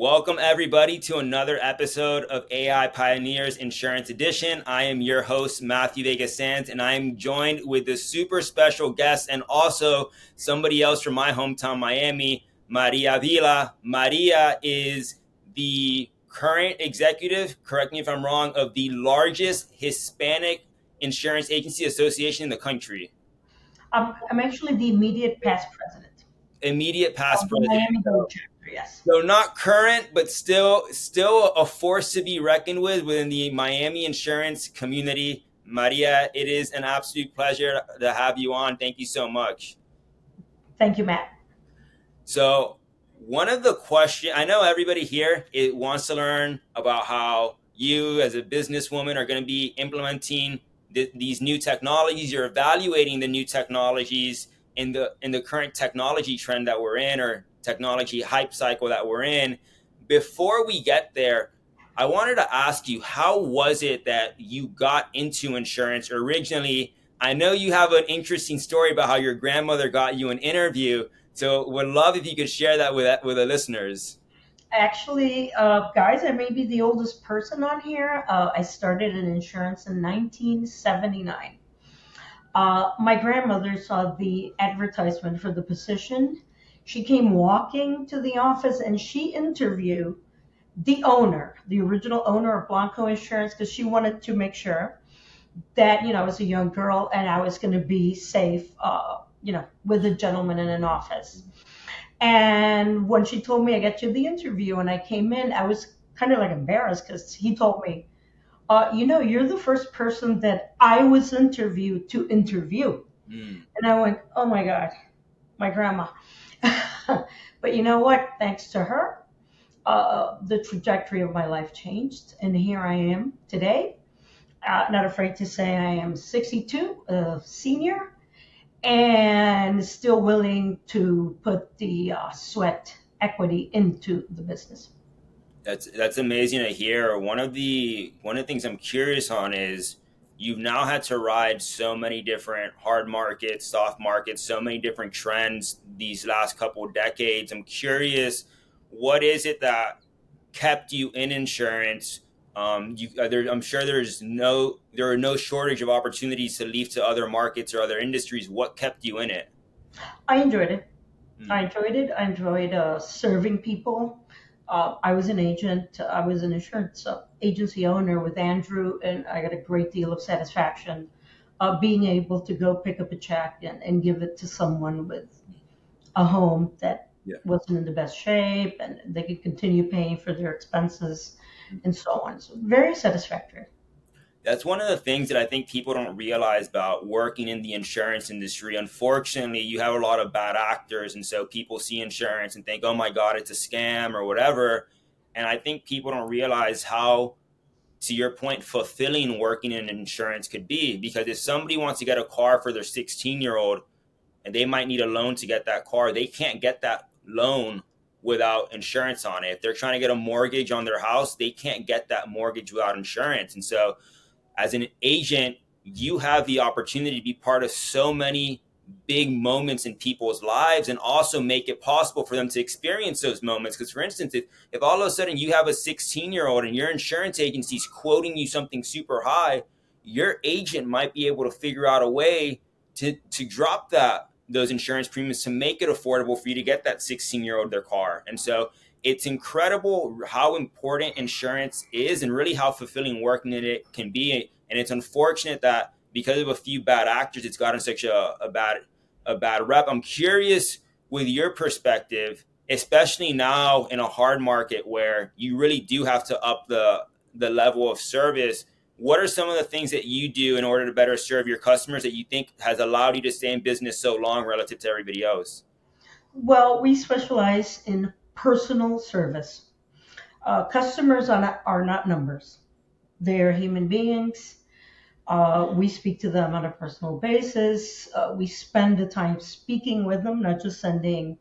Welcome, everybody, to another episode of AI Pioneers Insurance Edition. I am your host, Matthew Vega Sands, and I am joined with a super special guest and also somebody else from my hometown, Miami, Maria Vila. Maria is the current executive, correct me if I'm wrong, of the largest Hispanic insurance agency association in the country. Um, I'm actually the immediate past president. Immediate past president. Miami yes. So not current, but still still a force to be reckoned with within the Miami insurance community. Maria, it is an absolute pleasure to have you on. Thank you so much. Thank you, Matt. So one of the questions I know everybody here it wants to learn about how you as a businesswoman are going to be implementing th- these new technologies. You're evaluating the new technologies in the in the current technology trend that we're in or technology hype cycle that we're in. Before we get there, I wanted to ask you how was it that you got into insurance originally? I know you have an interesting story about how your grandmother got you an interview. So, would love if you could share that with with the listeners. Actually, uh, guys, I may be the oldest person on here. Uh, I started in insurance in 1979. Uh, my grandmother saw the advertisement for the position. She came walking to the office and she interviewed the owner, the original owner of Blanco Insurance, because she wanted to make sure that, you know, I was a young girl and I was going to be safe, uh, you know, with a gentleman in an office. And when she told me I got to the interview and I came in, I was kind of like embarrassed because he told me, uh, you know, you're the first person that I was interviewed to interview. Mm. And I went, oh my God, my grandma. but you know what? Thanks to her, uh, the trajectory of my life changed. And here I am today. Uh, not afraid to say I am 62, a senior, and still willing to put the uh, sweat equity into the business. That's that's amazing to hear. One of the one of the things I'm curious on is you've now had to ride so many different hard markets, soft markets, so many different trends these last couple of decades. I'm curious, what is it that kept you in insurance? Um, you, uh, there, I'm sure there's no there are no shortage of opportunities to leave to other markets or other industries. What kept you in it? I enjoyed it. Mm. I enjoyed it. I enjoyed uh, serving people. Uh, I was an agent. I was an insurance uh, agency owner with Andrew, and I got a great deal of satisfaction uh, being able to go pick up a check and, and give it to someone with a home that yeah. wasn't in the best shape, and they could continue paying for their expenses and so on. So very satisfactory. That's one of the things that I think people don't realize about working in the insurance industry. Unfortunately, you have a lot of bad actors, and so people see insurance and think, "Oh my God, it's a scam" or whatever. And I think people don't realize how, to your point, fulfilling working in insurance could be. Because if somebody wants to get a car for their 16 year old, and they might need a loan to get that car, they can't get that loan without insurance on it. If they're trying to get a mortgage on their house, they can't get that mortgage without insurance. And so, as an agent, you have the opportunity to be part of so many big moments in people's lives and also make it possible for them to experience those moments. Because, for instance, if, if all of a sudden you have a 16 year old and your insurance agency is quoting you something super high, your agent might be able to figure out a way to, to drop that those insurance premiums to make it affordable for you to get that 16 year old their car. And so it's incredible how important insurance is and really how fulfilling working in it can be. And it's unfortunate that because of a few bad actors, it's gotten such a, a bad a bad rep. I'm curious with your perspective, especially now in a hard market where you really do have to up the the level of service what are some of the things that you do in order to better serve your customers that you think has allowed you to stay in business so long relative to everybody else? Well, we specialize in personal service. Uh, customers are not, are not numbers, they're human beings. Uh, we speak to them on a personal basis. Uh, we spend the time speaking with them, not just sending.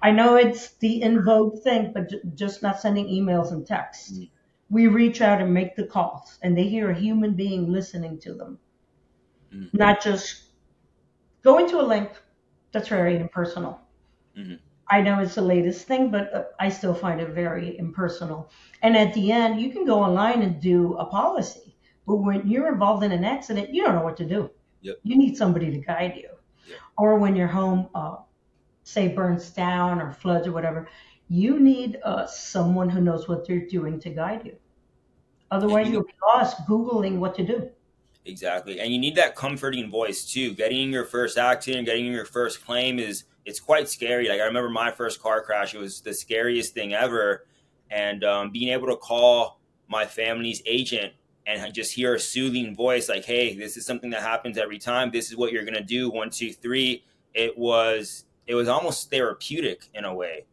I know it's the in vogue thing, but j- just not sending emails and texts. Mm-hmm we reach out and make the calls and they hear a human being listening to them mm-hmm. not just going to a link that's very impersonal mm-hmm. I know it's the latest thing, but uh, I still find it very impersonal. And at the end, you can go online and do a policy, but when you're involved in an accident, you don't know what to do. Yep. You need somebody to guide you. Yep. Or when your home, uh, say, burns down or floods or whatever, you need uh, someone who knows what they're doing to guide you. Otherwise, you- you'll be lost Googling what to do. Exactly. And you need that comforting voice too. Getting in your first accident, getting in your first claim is it's quite scary. Like I remember my first car crash, it was the scariest thing ever. And um, being able to call my family's agent and just hear a soothing voice like, hey, this is something that happens every time. This is what you're gonna do. One, two, three. It was it was almost therapeutic in a way.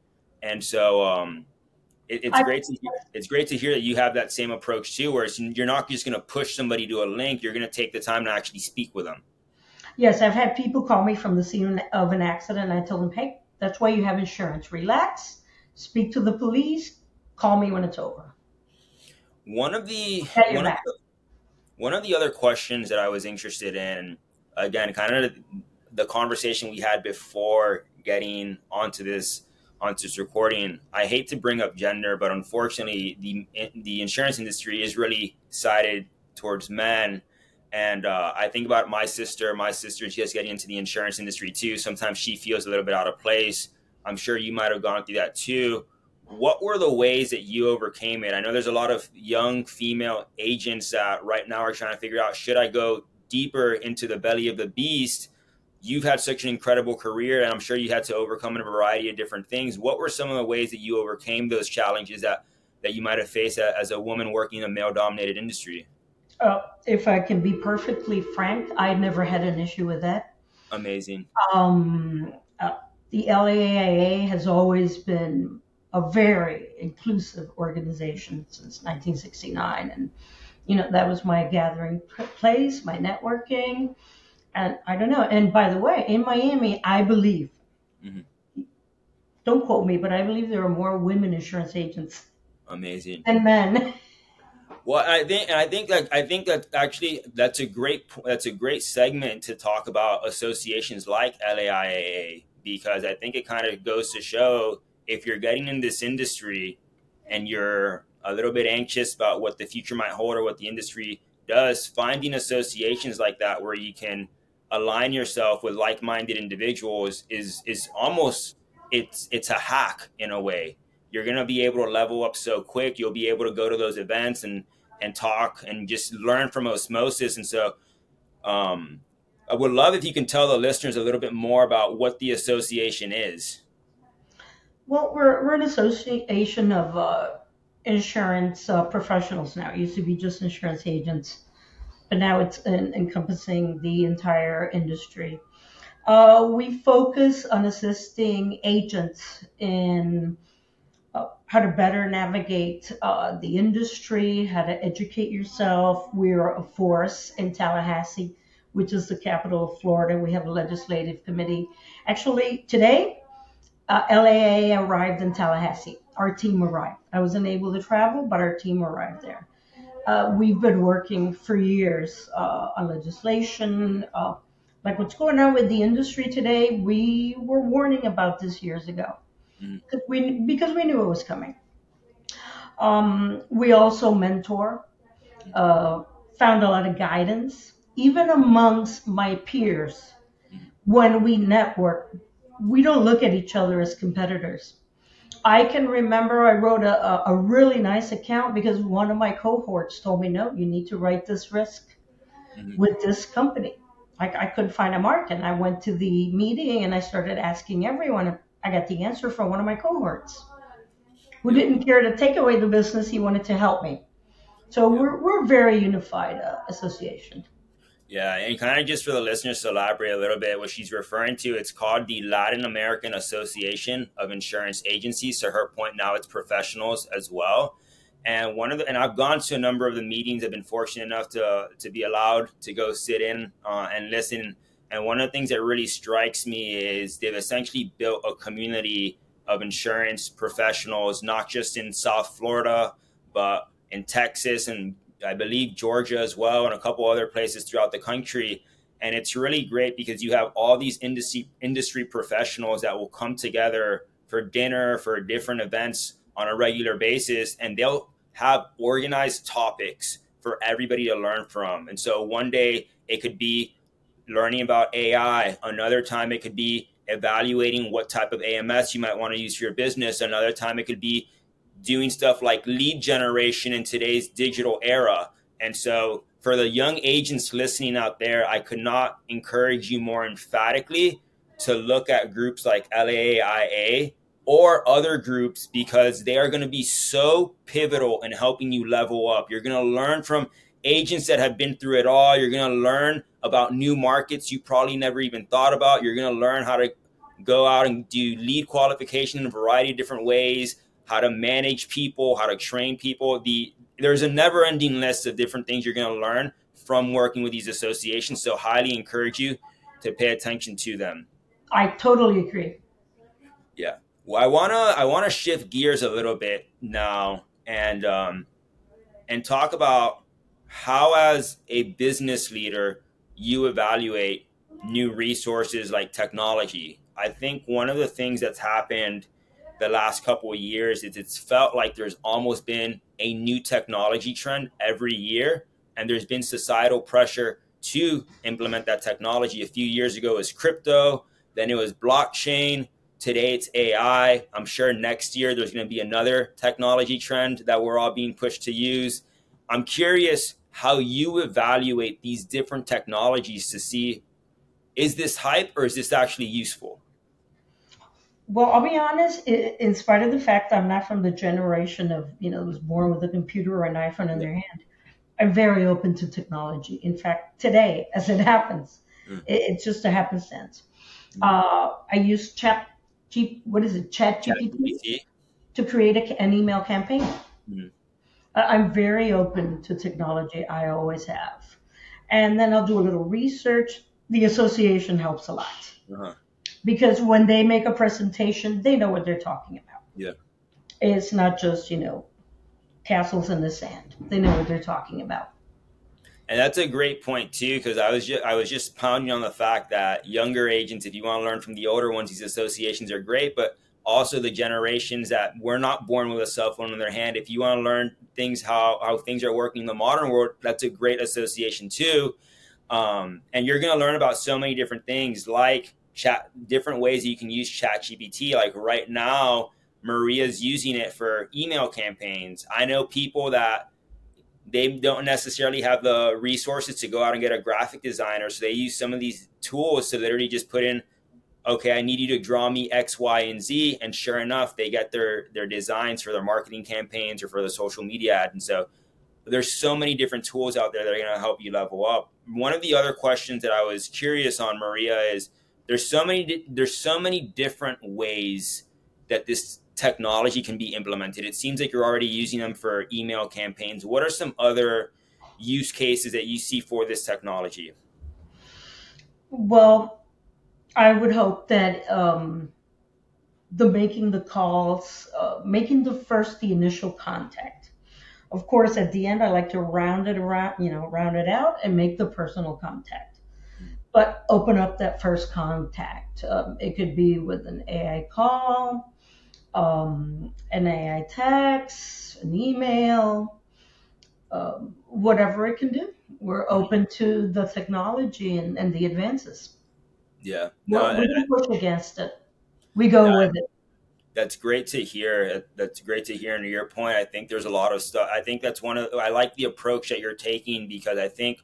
And so um it, it's I- great to hear, it's great to hear that you have that same approach too, where it's, you're not just going to push somebody to a link. You're going to take the time to actually speak with them. Yes, I've had people call me from the scene of an accident. And I tell them, hey, that's why you have insurance. Relax, speak to the police, call me when it's over. One of the one of the, one of the other questions that I was interested in, again, kind of the conversation we had before getting onto this onto this recording. I hate to bring up gender, but unfortunately, the the insurance industry is really sided towards men. And uh, I think about my sister. My sister, she just getting into the insurance industry too. Sometimes she feels a little bit out of place. I'm sure you might have gone through that too. What were the ways that you overcame it? I know there's a lot of young female agents that right now are trying to figure out should I go deeper into the belly of the beast? You've had such an incredible career, and I'm sure you had to overcome a variety of different things. What were some of the ways that you overcame those challenges that, that you might have faced as a woman working in a male dominated industry? Uh, if I can be perfectly frank, I never had an issue with that. Amazing. Um, uh, the LAAA has always been a very inclusive organization since 1969, and you know that was my gathering place, my networking, and I don't know. And by the way, in Miami, I believe, Mhm. don't quote me, but I believe there are more women insurance agents Amazing. than men. Well, I think, and I think that I think that actually that's a great that's a great segment to talk about associations like LAIAA because I think it kind of goes to show if you're getting in this industry and you're a little bit anxious about what the future might hold or what the industry does, finding associations like that where you can align yourself with like-minded individuals is is almost it's it's a hack in a way. You're going to be able to level up so quick you'll be able to go to those events and and talk and just learn from osmosis. And so um, i would love if you can tell the listeners a little bit more about what the association is. Well, we're, we're an association of uh, insurance uh, professionals now. It used to be just insurance agents, but now it's en- encompassing the entire industry. Uh, we focus on assisting agents in uh, how to better navigate uh, the industry, how to educate yourself. We're a force in Tallahassee, which is the capital of Florida. We have a legislative committee. Actually, today, uh, LAA arrived in Tallahassee. Our team arrived. I wasn't able to travel, but our team arrived there. Uh, we've been working for years uh, on legislation. Uh, like what's going on with the industry today, we were warning about this years ago Mhm. because we because we knew it was coming. Um, we also mentor, uh, found a lot of guidance, even amongst my peers. When we network, we don't look at each other as competitors. I can remember I wrote a, a, really nice account because one of my cohorts told me, no, you need to write this risk Mhm. with this company. Like I couldn't find a market. And I went to the meeting and I started asking everyone. I got the answer from one of my cohorts who didn't care to take away the business. He wanted to help me. So we're, we're a very unified uh, association. Yeah, and kind of just for the listeners to elaborate a little bit, what she's referring to, it's called the Latin American Association of Insurance Agencies. So her point now, it's professionals as well. And one of the, and I've gone to a number of the meetings. I've been fortunate enough to to be allowed to go sit in uh, and listen. And one of the things that really strikes me is they've essentially built a community of insurance professionals, not just in South Florida, but in Texas and I believe Georgia as well, and a couple other places throughout the country. And it's really great because you have all these industry industry professionals that will come together for dinner, for different events on a regular basis, and they'll have organized topics for everybody to learn from. And so one day it could be learning about AI, another time it could be evaluating what type of AMS you might want to use for your business, another time it could be doing stuff like lead generation in today's digital era. And so for the young agents listening out there, I could not encourage you more emphatically to look at groups like LAIA or other groups because they are going to be so pivotal in helping you level up. You're going to learn from agents that have been through it all. You're going to learn about new markets you probably never even thought about. You're going to learn how to go out and do lead qualification in a variety of different ways, how to manage people, how to train people. The there's a never-ending list of different things you're going to learn from working with these associations. So highly encourage you to pay attention to them. I totally agree. Yeah. Well, I wanna I wanna shift gears a little bit now and um, and talk about how, as a business leader, you evaluate new resources like technology. I think one of the things that's happened the last couple of years is it's felt like there's almost been a new technology trend every year, and there's been societal pressure to implement that technology. A few years ago, it was crypto, then it was blockchain. Today, it's AI. I'm sure next year there's going to be another technology trend that we're all being pushed to use. I'm curious how you evaluate these different technologies to see is this hype or is this actually useful? Well, I'll be honest. In spite of the fact I'm not from the generation of you know was born with a computer or an iPhone in their hand, I'm very open to technology. In fact, today, as it happens, mm. it's just a happenstance. Mm. Uh, I use Chat G, what is it, Chat GPT, to create a, an email campaign. Mm. I'm very open to technology. I always have, and then I'll do a little research. The association helps a lot. Uh-huh because when they make a presentation, they know what they're talking about. Yeah. It's not just, you know, castles in the sand. They know what they're talking about. And that's a great point too, because I was just I was just pounding on the fact that younger agents, if you want to learn from the older ones, these associations are great, but also the generations that were not born with a cell phone in their hand. If you want to learn things how how things are working in the modern world, that's a great association too. Um, and you're going to learn about so many different things, like chat different ways that you can use chat gpt like right now maria's using it for email campaigns. I know people that they don't necessarily have the resources to go out and get a graphic designer so they use some of these tools to literally just put in okay i need you to draw me x y and z and sure enough they get their their designs for their marketing campaigns or for the social media ad and so there's so many different tools out there that are going to help you level up. One of the other questions that i was curious on maria is there's so many there's so many different ways that this technology can be implemented. It seems like you're already using them for email campaigns. What are some other use cases that you see for this technology? Well, I would hope that um, the making the calls, uh, making the first the initial contact. Of course, at the end, I like to round it around, you know, round it out and make the personal contact but open up that first contact. Um, it could be with an AI call, um, an AI text, an email, um, whatever it can do. We're open to the technology and, and the advances. Yeah. No, we don't push against it. We go no, with it. That's great to hear. That's great to hear. And to your point, I think there's a lot of stuff. I think that's one of. I like the approach that you're taking because I think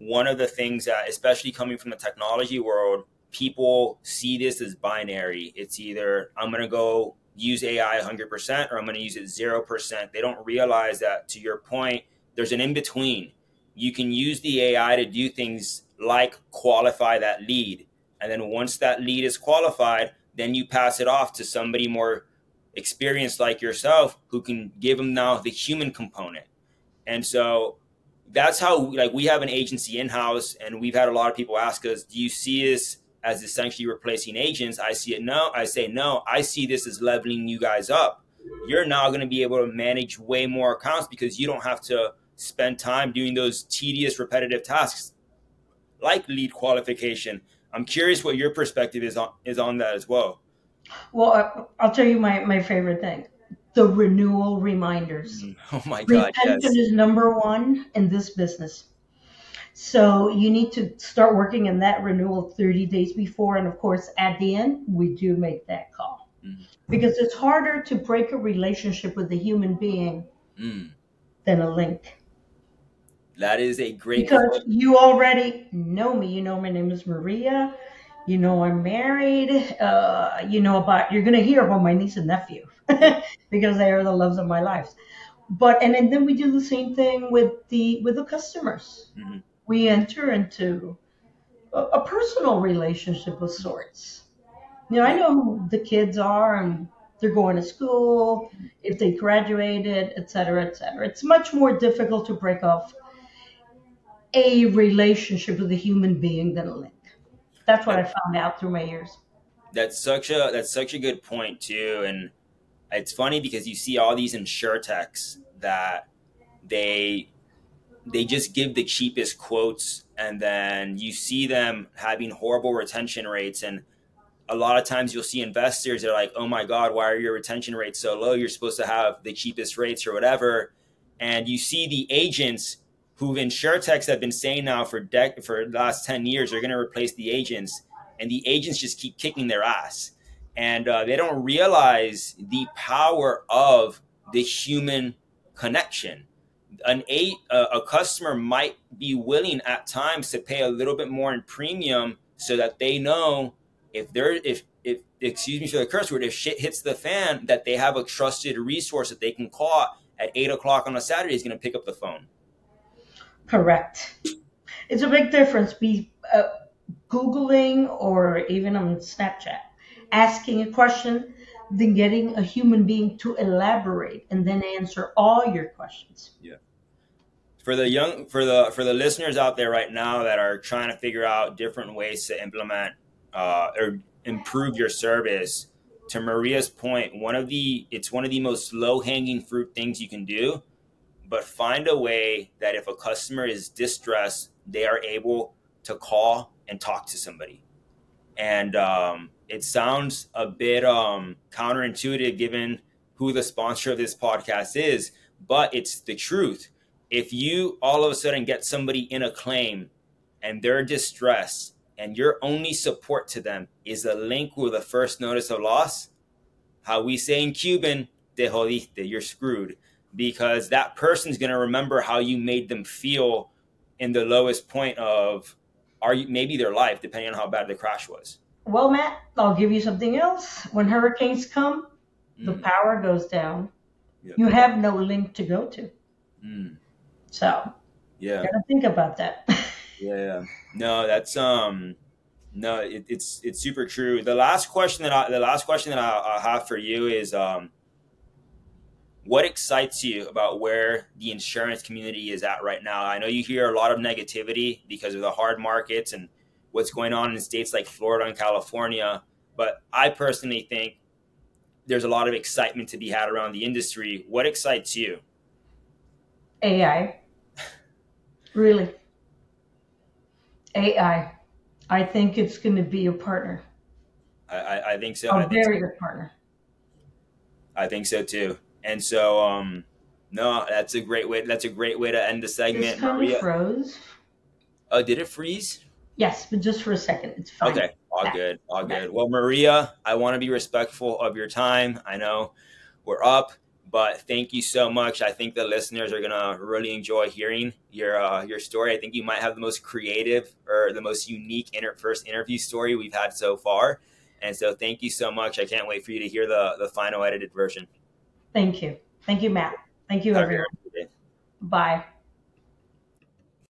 one of the things that, especially coming from the technology world, people see this as binary. It's either I'm going to go use AI 100% or I'm going to use it 0%. They don't realize that, to your point, there's an in between. You can use the AI to do things like qualify that lead. And then once that lead is qualified, then you pass it off to somebody more experienced like yourself who can give them now the human component. And so that's how like we have an agency in house, and we've had a lot of people ask us, "Do you see this as essentially replacing agents?" I see it no. I say no. I see this as leveling you guys up. You're now going to be able to manage way more accounts because you don't have to spend time doing those tedious, repetitive tasks like lead qualification. I'm curious what your perspective is on is on that as well. Well, I'll tell you my, my favorite thing the renewal reminders. Oh my God, Retention yes. is number one in this business. So you need to start working in that renewal 30 days before. And of course, at the end, we do make that call Mhm. because it's harder to break a relationship with a human being Mm, than a link. that is a great Because quote. you already know me. You know my name is Maria. You know I'm married. Uh, you know about you're gonna hear about my niece and nephew because they are the loves of my life. But and, and then we do the same thing with the with the customers. Mhm. We enter into a, a personal relationship of sorts. You know, I know who the kids are and they're going to school, if they graduated, et cetera, et cetera. It's much more difficult to break off a relationship with a human being than a link. That's what I found out through my years. That's such a that's such a good point too, and it's funny because you see all these insurtechs that they they just give the cheapest quotes, and then you see them having horrible retention rates, and a lot of times you'll see investors that are like, "Oh my God, why are your retention rates so low? You're supposed to have the cheapest rates or whatever," and you see the agents who insurtechs have been saying now for dec- for the last 10 years are going to replace the agents and the agents just keep kicking their ass. And uh, they don't realize the power of the human connection. An a, a customer might be willing at times to pay a little bit more in premium so that they know if they're if if excuse me for the curse word if shit hits the fan that they have a trusted resource that they can call at eight o'clock on a saturday is going to pick up the phone Correct. It's a big difference. Be uh, googling or even on Snapchat, asking a question, than getting a human being to elaborate and then answer all your questions. Yeah. For the young for the for the listeners out there right now that are trying to figure out different ways to implement uh, or improve your service to maria's point one of the it's one of the most low hanging fruit things you can do but find a way that if a customer is distressed they are able to call and talk to somebody and um, it sounds a bit um, counterintuitive given who the sponsor of this podcast is but it's the truth if you all of a sudden get somebody in a claim and they're distressed and your only support to them is a link with a first notice of loss, how we say in Cuban, te jodiste, you're screwed. Because that person's going to remember how you made them feel in the lowest point of are you, maybe their life, depending on how bad the crash was. Well, Matt, I'll give you something else. When hurricanes come, the Mm, power goes down. Yeah. You have no link to go to. mm, So, yeah. gotta think about that. Yeah, yeah. No, that's um, no, it, it's it's super true. The last question that I the last question that I, I have for you is um, what excites you about where the insurance community is at right now? I know you hear a lot of negativity because of the hard markets and what's going on in states like Florida and California, but I personally think there's a lot of excitement to be had around the industry. What excites you? AI. Really. AI. I think it's going to be a partner, I, I, I think so. I a think so. very good partner. I think so too. And so, um, no, that's a great way. That's a great way to end the This segment. kind Maria, froze. oh, did it freeze? Yes, but just for a second. It's fine. Okay, all Back. good, all Back. good. Well, Maria, I want to be respectful of your time. I know we're up, but thank you so much. I think the listeners are gonna really enjoy hearing your uh, your story. I think you might have the most creative or the most unique inter- first interview story we've had so far. And so, thank you so much. I can't wait for you to hear the the final edited version. Thank you. Thank you, Matt. Thank you, everyone. Bye.